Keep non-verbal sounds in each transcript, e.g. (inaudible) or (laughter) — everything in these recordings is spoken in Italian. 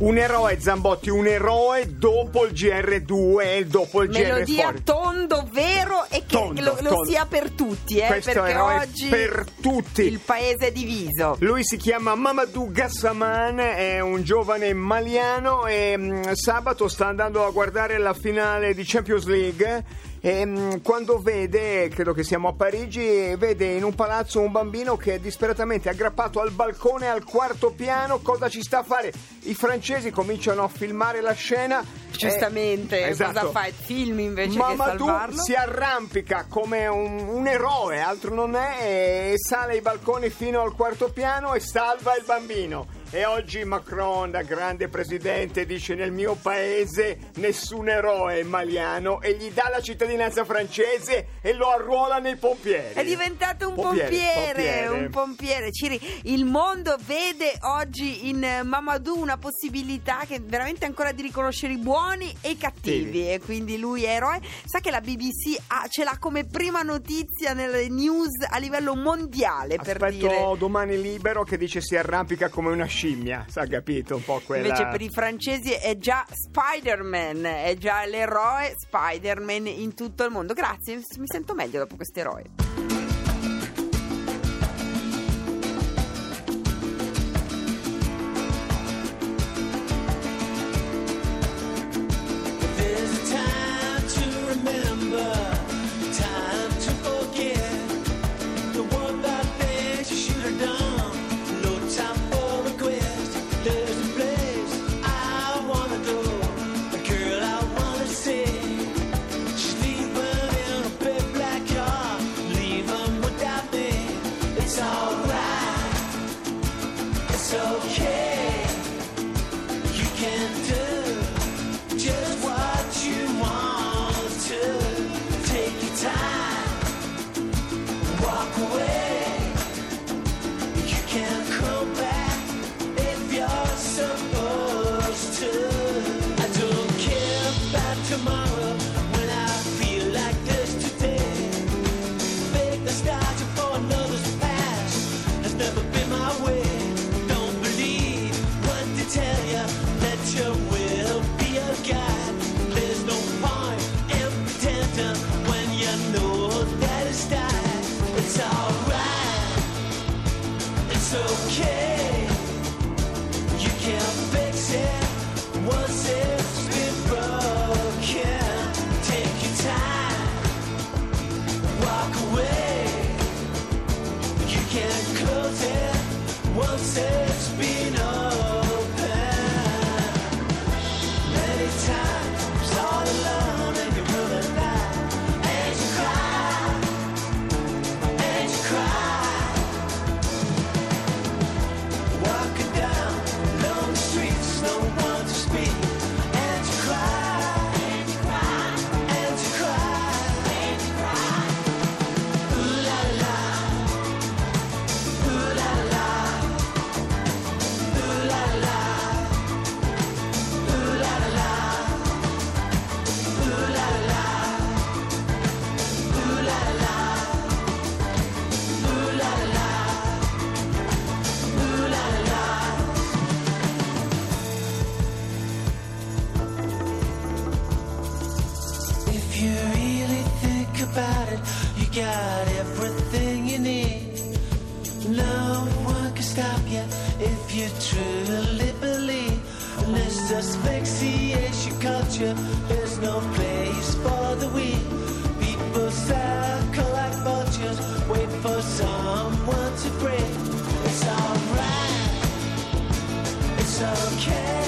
Un eroe Zambotti, un eroe dopo il GR2 e dopo il GR4. Melodia tondo, vero Tondo, lo, lo tondo. sia per tutti, eh, Questo perché oggi per tutti. il paese è diviso. Lui si chiama Mamadou Gassaman, è un giovane maliano e mh, sabato sta andando a guardare la finale di Champions League e mh, quando vede, credo che siamo a Parigi, vede in un palazzo un bambino che è disperatamente aggrappato al balcone al quarto piano, cosa ci sta a fare? I francesi cominciano a filmare la scena. Giustamente, eh, esatto. cosa fa? Film invece che Mamadou salvarlo? si arrampica come un, un eroe, altro non è, e sale ai balconi fino al quarto piano e salva il bambino. E oggi Macron, da grande presidente, dice nel mio paese nessun eroe è maliano e gli dà la cittadinanza francese e lo arruola nei pompieri. È diventato un Pompiere, pompiere, pompiere. un pompiere. Ciri, il mondo vede oggi in Mamadou una possibilità che veramente ancora di riconoscere i buoni e i cattivi Sì. e quindi lui è eroe. Sa che la BBC ha- ce l'ha come prima notizia nelle news a livello mondiale per Aspetto dire domani libero che dice si arrampica come una scimmia, sa capito un po' quella... Invece per i francesi è già Spider-Man, è già l'eroe Spider-Man in tutto il mondo. Grazie, mi sento meglio dopo questo eroe. If you truly believe. in this asphyxiation culture, there's no place for the weak. People circle like vultures, wait for someone to break. It's alright, it's okay.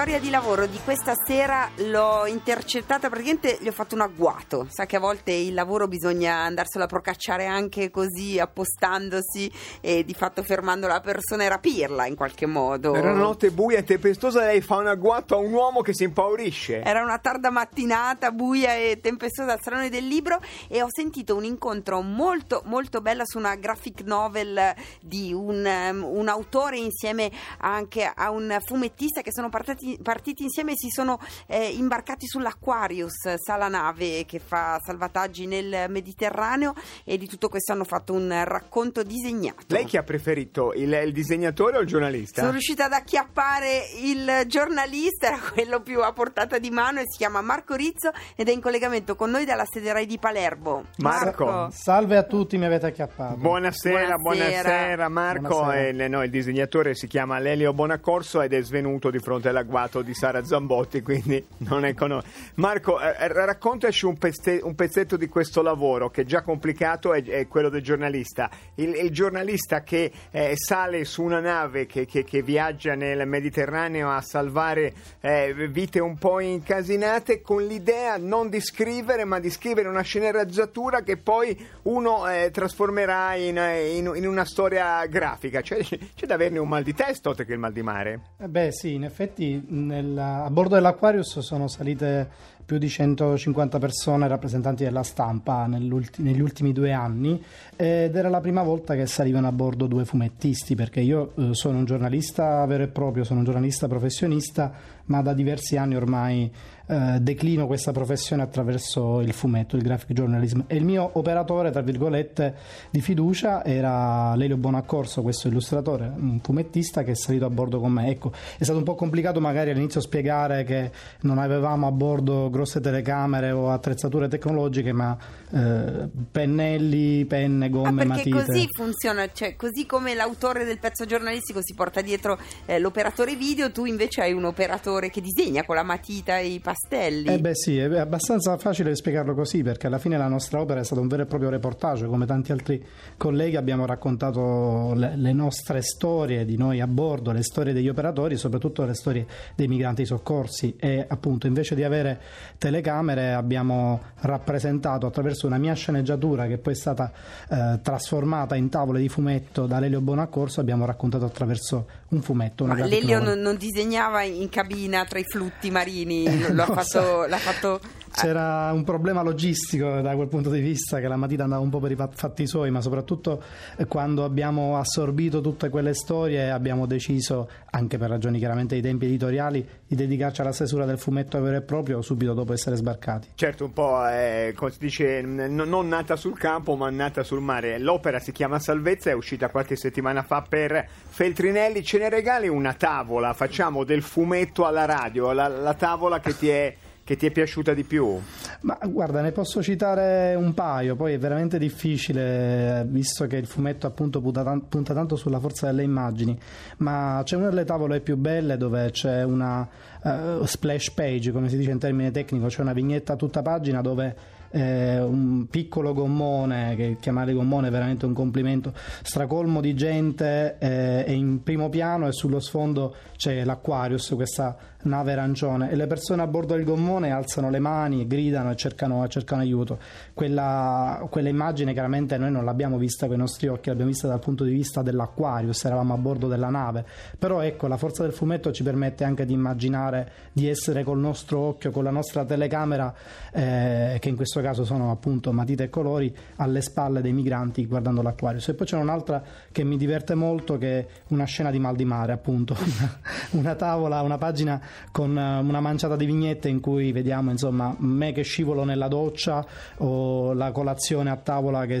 Storia di lavoro di questa sera l'ho intercettata, praticamente gli ho fatto un agguato. Sa che a volte il lavoro bisogna andarselo a procacciare anche così, appostandosi e di fatto fermando la persona e rapirla in qualche modo. Era una notte buia e tempestosa e lei fa un agguato a un uomo che si impaurisce. Era una tarda mattinata buia e tempestosa al Salone del Libro e ho sentito un incontro molto molto bello su una graphic novel di un, um, un autore insieme anche a un fumettista che sono partiti, partiti insieme e si sono eh, imbarcati sull'Aquarius, sala nave che fa salvataggi nel Mediterraneo e di tutto questo hanno fatto un racconto disegnato. Lei chi ha preferito, il, il disegnatore o il giornalista? Sono riuscita ad acchiappare il giornalista, era quello più a portata di mano e si chiama Marco Rizzo ed è in collegamento con noi dalla sede Rai di Palermo. Marco. Salve a tutti, mi avete acchiappato. Buonasera, Buonasera. buonasera, Marco. Buonasera. Eh, no, il disegnatore si chiama Lelio Bonaccorso ed è svenuto di fronte all'agguato di Sara Zambotti, quindi non è con. Marco, eh, raccontaci un, pezze- un pezzetto di questo lavoro che è già complicato, è, è quello del giornalista. Il, il giornalista che eh, sale su una nave che, che- che viaggia nel Mediterraneo a salvare eh, vite un po' incasinate con l'idea non di scrivere, ma di scrivere una sceneggiatura che poi uno eh, trasformerà in, in- in una storia grafica. Cioè, c'è da averne un mal di testa oltre che il mal di mare. Eh Beh sì, in effetti nel- a bordo dell'Aquarius sono salite più di 150 persone rappresentanti della stampa negli ultimi due anni ed era la prima volta che salivano a bordo due fumettisti perché io eh, sono un giornalista vero e proprio, sono un giornalista professionista ma da diversi anni ormai eh, declino questa professione attraverso il fumetto, il graphic journalism e il mio operatore tra virgolette di fiducia era Lelio Bonaccorso, questo illustratore, un fumettista che è salito a bordo con me. Ecco, è stato un po' complicato magari all'inizio spiegare che non avevamo a bordo grosse telecamere o attrezzature tecnologiche, ma eh, pennelli, penne, Ah, gomme, perché matite. così funziona, cioè così come l'autore del pezzo giornalistico si porta dietro eh, l'operatore video, tu invece hai un operatore che disegna con la matita e i pastelli. Eh beh sì, è abbastanza facile spiegarlo così perché alla fine la nostra opera è stata un vero e proprio reportage, come tanti altri colleghi abbiamo raccontato le, le nostre storie di noi a bordo, le storie degli operatori, soprattutto le storie dei migranti soccorsi e appunto invece di avere telecamere abbiamo rappresentato attraverso una mia sceneggiatura che poi è stata eh, trasformata in tavole di fumetto da Lelio Bonaccorso, abbiamo raccontato attraverso un fumetto. Una Ma Lelio non, non disegnava in cabina tra i flutti marini, l'ha, (laughs) non fatto, l'ha fatto C'era un problema logistico da quel punto di vista che la matita andava un po' per i fa- fatti suoi, ma soprattutto eh, quando abbiamo assorbito tutte quelle storie abbiamo deciso, anche per ragioni chiaramente di tempi editoriali, di dedicarci alla stesura del fumetto vero e proprio subito dopo essere sbarcati. Certo, un po' eh, come si dice, non nata sul campo, ma nata sul mare. L'opera si chiama Salvezza, è uscita qualche settimana fa per Feltrinelli. Ce ne regali una tavola, facciamo del fumetto alla radio, la, la tavola che ti, è, che ti è piaciuta di più. Ma guarda, ne posso citare un paio, poi è veramente difficile, eh, visto che il fumetto appunto punta, tan- punta tanto sulla forza delle immagini, ma c'è una delle tavole più belle dove c'è una eh, splash page, come si dice in termine tecnico, c'è una vignetta a tutta pagina dove eh, un piccolo gommone, che chiamare gommone è veramente un complimento, stracolmo di gente eh, è in primo piano e sullo sfondo c'è l'Aquarius, questa nave arancione e le persone a bordo del gommone alzano le mani, gridano e cercano, cercano aiuto. Quella, quella immagine chiaramente noi non l'abbiamo vista con i nostri occhi, l'abbiamo vista dal punto di vista dell'Aquarius, eravamo a bordo della nave, però ecco la forza del fumetto ci permette anche di immaginare di essere col nostro occhio, con la nostra telecamera, eh, che in questo caso sono appunto matite e colori, alle spalle dei migranti guardando l'Aquarius. E poi c'è un'altra che mi diverte molto che è una scena di mal di mare appunto, (laughs) una tavola, una pagina con eh, una manciata di vignette in cui vediamo insomma me che scivolo nella doccia o la colazione a tavola che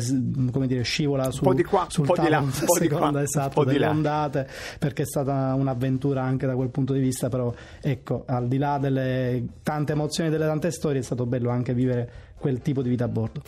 come dire scivola su, po' di qua, sul un po' di là, tavolo un po' di qua, seconda, un esatto, po' di là. ondate perché è stata un'avventura anche da quel punto di vista però ecco al di là delle tante emozioni e delle tante storie è stato bello anche vivere quel tipo di vita a bordo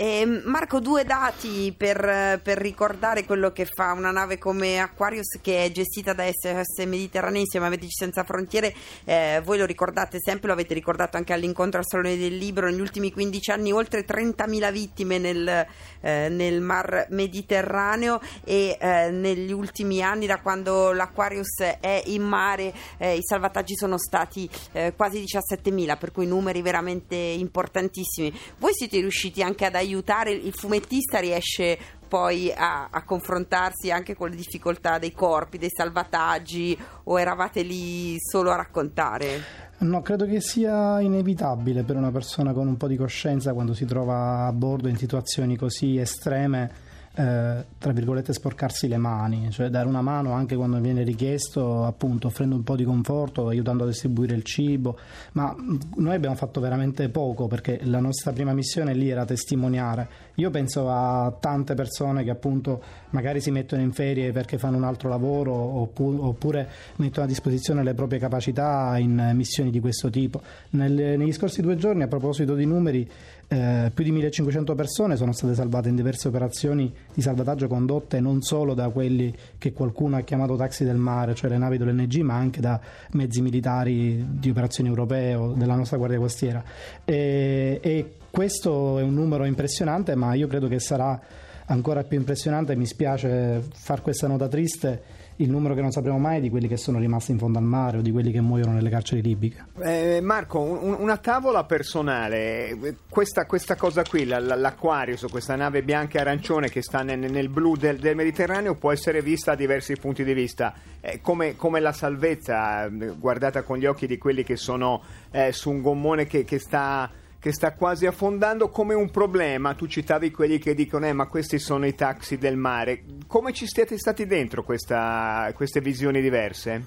E, Marco, due dati per, per ricordare quello che fa una nave come Aquarius che è gestita da SOS Mediterraneo insieme a Medici Senza Frontiere. Eh, voi lo ricordate sempre, lo avete ricordato anche all'incontro al Salone del Libro. Negli ultimi 15 anni oltre 30.000 vittime nel, eh, nel Mar Mediterraneo e eh, negli ultimi anni da quando l'Aquarius è in mare eh, i salvataggi sono stati eh, quasi 17.000, per cui numeri veramente importantissimi. Voi siete riusciti anche ad aiutare, il fumettista riesce poi a, a confrontarsi anche con le difficoltà dei corpi, dei salvataggi o eravate lì solo a raccontare? No, credo che sia inevitabile per una persona con un po' di coscienza quando si trova a bordo in situazioni così estreme eh, tra virgolette sporcarsi le mani, cioè dare una mano anche quando viene richiesto, appunto offrendo un po' di conforto, aiutando a distribuire il cibo, ma noi abbiamo fatto veramente poco perché la nostra prima missione lì era testimoniare. Io penso a tante persone che appunto magari si mettono in ferie perché fanno un altro lavoro oppure mettono a disposizione le proprie capacità in missioni di questo tipo. Nel, negli scorsi due giorni, a proposito di numeri, eh, più di 1500 persone sono state salvate in diverse operazioni di salvataggio condotte non solo da quelli che qualcuno ha chiamato taxi del mare, cioè le navi dell'NG, ma anche da mezzi militari di operazioni europee o della nostra Guardia Costiera. E, e questo è un numero impressionante, ma io credo che sarà ancora più impressionante. Mi spiace far questa nota triste il numero che non sapremo mai di quelli che sono rimasti in fondo al mare o di quelli che muoiono nelle carceri libiche. Eh, Marco, un, una tavola personale, questa, questa cosa qui, la, la, l'Aquarius, questa nave bianca e arancione che sta nel, nel blu del, del, Mediterraneo, può essere vista a diversi punti di vista, eh, come, come, la salvezza, guardata con gli occhi di quelli che sono eh, su un gommone che, che sta che sta quasi affondando come un problema. Tu citavi quelli che dicono: eh, ma questi sono i taxi del mare. Come ci siete stati dentro questa, queste visioni diverse?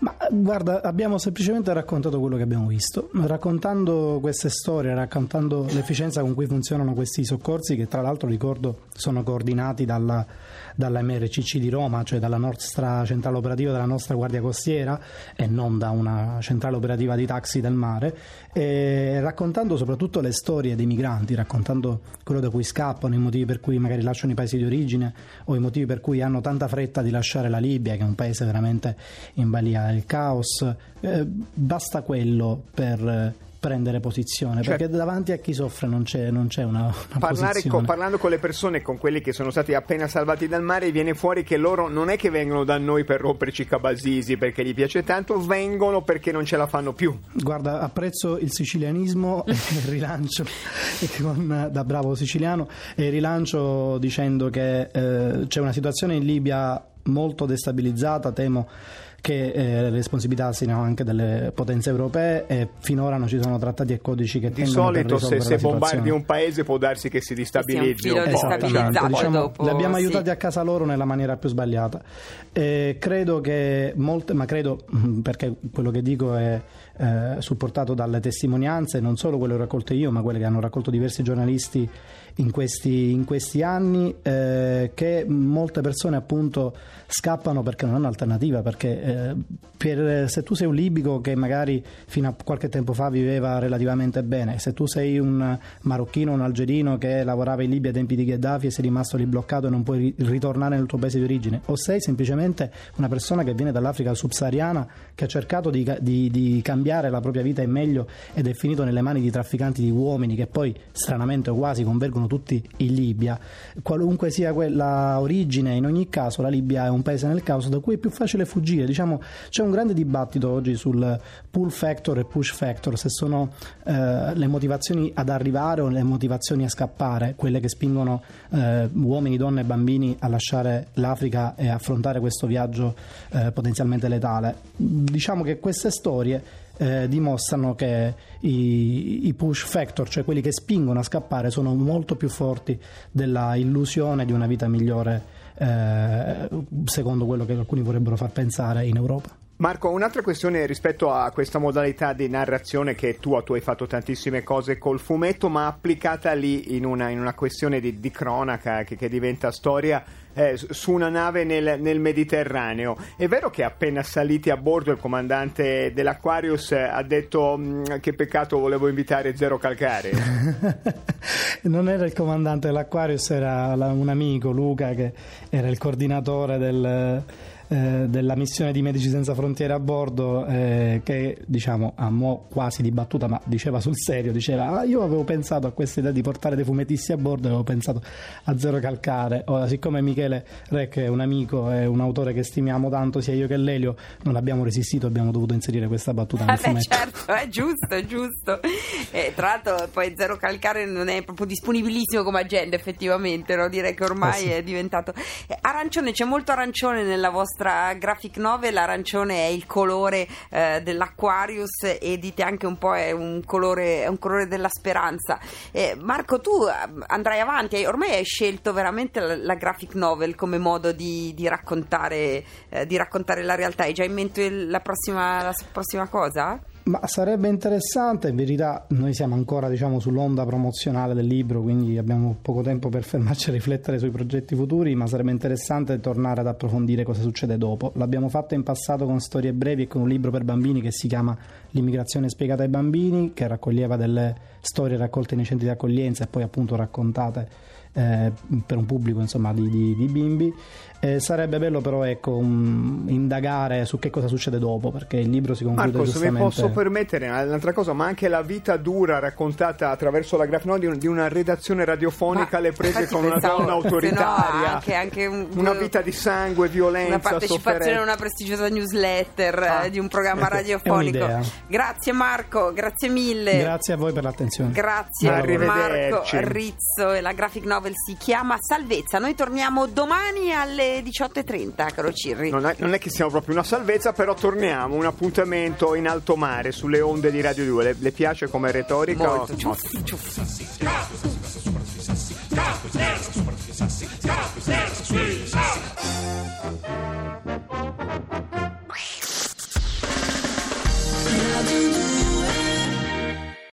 Ma guarda, abbiamo semplicemente raccontato quello che abbiamo visto, raccontando queste storie, raccontando l'efficienza con cui funzionano questi soccorsi, che tra l'altro ricordo sono coordinati dalla, dalla MRCC di Roma, cioè dalla nostra centrale operativa della nostra Guardia Costiera e non da una centrale operativa di taxi del mare, raccontando soprattutto le storie dei migranti, raccontando quello da cui scappano, i motivi per cui magari lasciano i paesi di origine o i motivi per cui hanno tanta fretta di lasciare la Libia, che è un paese veramente in balia del caos. Eh, basta quello per prendere posizione cioè, perché davanti a chi soffre non c'è, non c'è una, una con, parlando con le persone con quelli che sono stati appena salvati dal mare viene fuori che loro non è che vengono da noi per romperci cabasisi perché gli piace tanto vengono perché non ce la fanno più. Guarda apprezzo il sicilianismo (laughs) e il rilancio con, da bravo siciliano e rilancio dicendo che eh, c'è una situazione in Libia molto destabilizzata temo che eh, le responsabilità siano anche delle potenze europee e finora non ci sono trattati e codici che di solito se, se bombardi un paese può darsi che si distabilizzi un po'. Esattamente, diciamo, dopo, li abbiamo sì. aiutati a casa loro nella maniera più sbagliata. E credo che molte, ma credo (laughs) perché quello che dico è eh, supportato dalle testimonianze, non solo quelle raccolte io, ma quelle che hanno raccolto diversi giornalisti in questi, in questi anni, eh, che molte persone appunto scappano perché non hanno alternativa, perché eh, per, se tu sei un libico che magari fino a qualche tempo fa viveva relativamente bene, se tu sei un marocchino un algerino che lavorava in Libia ai tempi di Gheddafi e sei rimasto lì bloccato e non puoi ritornare nel tuo paese di origine, o sei semplicemente una persona che viene dall'Africa subsahariana che ha cercato di, di, di cambiare la propria vita in meglio ed è finito nelle mani di trafficanti di uomini che poi stranamente o quasi convergono tutti in Libia, qualunque sia quella origine, in ogni caso la Libia è un paese nel caos da cui è più facile fuggire, diciamo c'è un grande dibattito oggi sul pull factor e push factor, se sono eh, le motivazioni ad arrivare o le motivazioni a scappare, quelle che spingono eh, uomini, donne e bambini a lasciare l'Africa e affrontare questo viaggio eh, potenzialmente letale. Diciamo che queste storie eh, dimostrano che i, i, push factor, cioè quelli che spingono a scappare, sono molto più forti della illusione di una vita migliore, eh, secondo quello che alcuni vorrebbero far pensare in Europa. Marco, un'altra questione rispetto a questa modalità di narrazione che tu, tu hai fatto tantissime cose col fumetto, ma applicata lì in una, in una questione di, di cronaca che, che diventa storia eh, su una nave nel, nel Mediterraneo. È vero che appena saliti a bordo il comandante dell'Aquarius eh, ha detto "Mm, che peccato volevo invitare Zero Calcare? (laughs) non era il comandante dell'Aquarius, era la- un amico, Luca, che era il coordinatore del, eh, della missione di Medici Senza Frontiere a bordo, eh, che diciamo a mo' quasi di battuta, ma diceva sul serio, diceva "Ah, io avevo pensato a questa idea di portare dei fumettisti a bordo, avevo pensato a Zero Calcare. Ora, siccome Michele Re, che è un amico e un autore che stimiamo tanto, sia io che Lelio, non abbiamo resistito, abbiamo dovuto inserire questa battuta nel Eh beh, certo, è giusto, è giusto. Eh, tra l'altro, poi Zero Calcare non è proprio disponibilissimo come agenda, effettivamente. No? Direi che ormai Eh sì. è diventato. Eh, arancione, c'è molto arancione nella vostra graphic novel. Arancione è il colore eh, dell'Aquarius e dite anche un po' è un colore, è un colore della speranza. Eh, Marco, tu eh, andrai avanti, ormai hai scelto veramente la, la graphic novel come modo di, di raccontare, eh, di raccontare la realtà. Hai già in mente la prossima, la prossima cosa? Ma sarebbe interessante, in verità noi siamo ancora diciamo, sull'onda promozionale del libro, quindi abbiamo poco tempo per fermarci a riflettere sui progetti futuri, ma sarebbe interessante tornare ad approfondire cosa succede dopo. L'abbiamo fatto in passato con storie brevi e con un libro per bambini che si chiama L'immigrazione spiegata ai bambini, che raccoglieva delle storie raccolte nei centri di accoglienza e poi appunto raccontate eh, per un pubblico insomma, di, di- di bimbi. Eh, sarebbe bello però ecco, un- indagare su che cosa succede dopo, perché il libro si conclude Marco, se mi giustamente... posso permettere un'altra cosa, ma anche la vita dura raccontata attraverso la graphic novel di, un- di una redazione radiofonica Ma alle prese con una pensavo, donna se no, autoritaria, anche- anche un- una vita di sangue, violenza, una partecipazione a sofferenza. una prestigiosa newsletter Ah, eh, di un programma ecco, radiofonico. Grazie Marco, grazie mille. Grazie a voi per l'attenzione. Grazie. Marco Rizzo e la graphic novel Travel si chiama Salvezza. Noi torniamo domani alle 18.30, caro Cirri. Non è, non è, che siamo proprio una salvezza, però torniamo. Un appuntamento in alto mare sulle onde di Radio 2. Le, le piace come retorica? Molto. No? Ciuffi,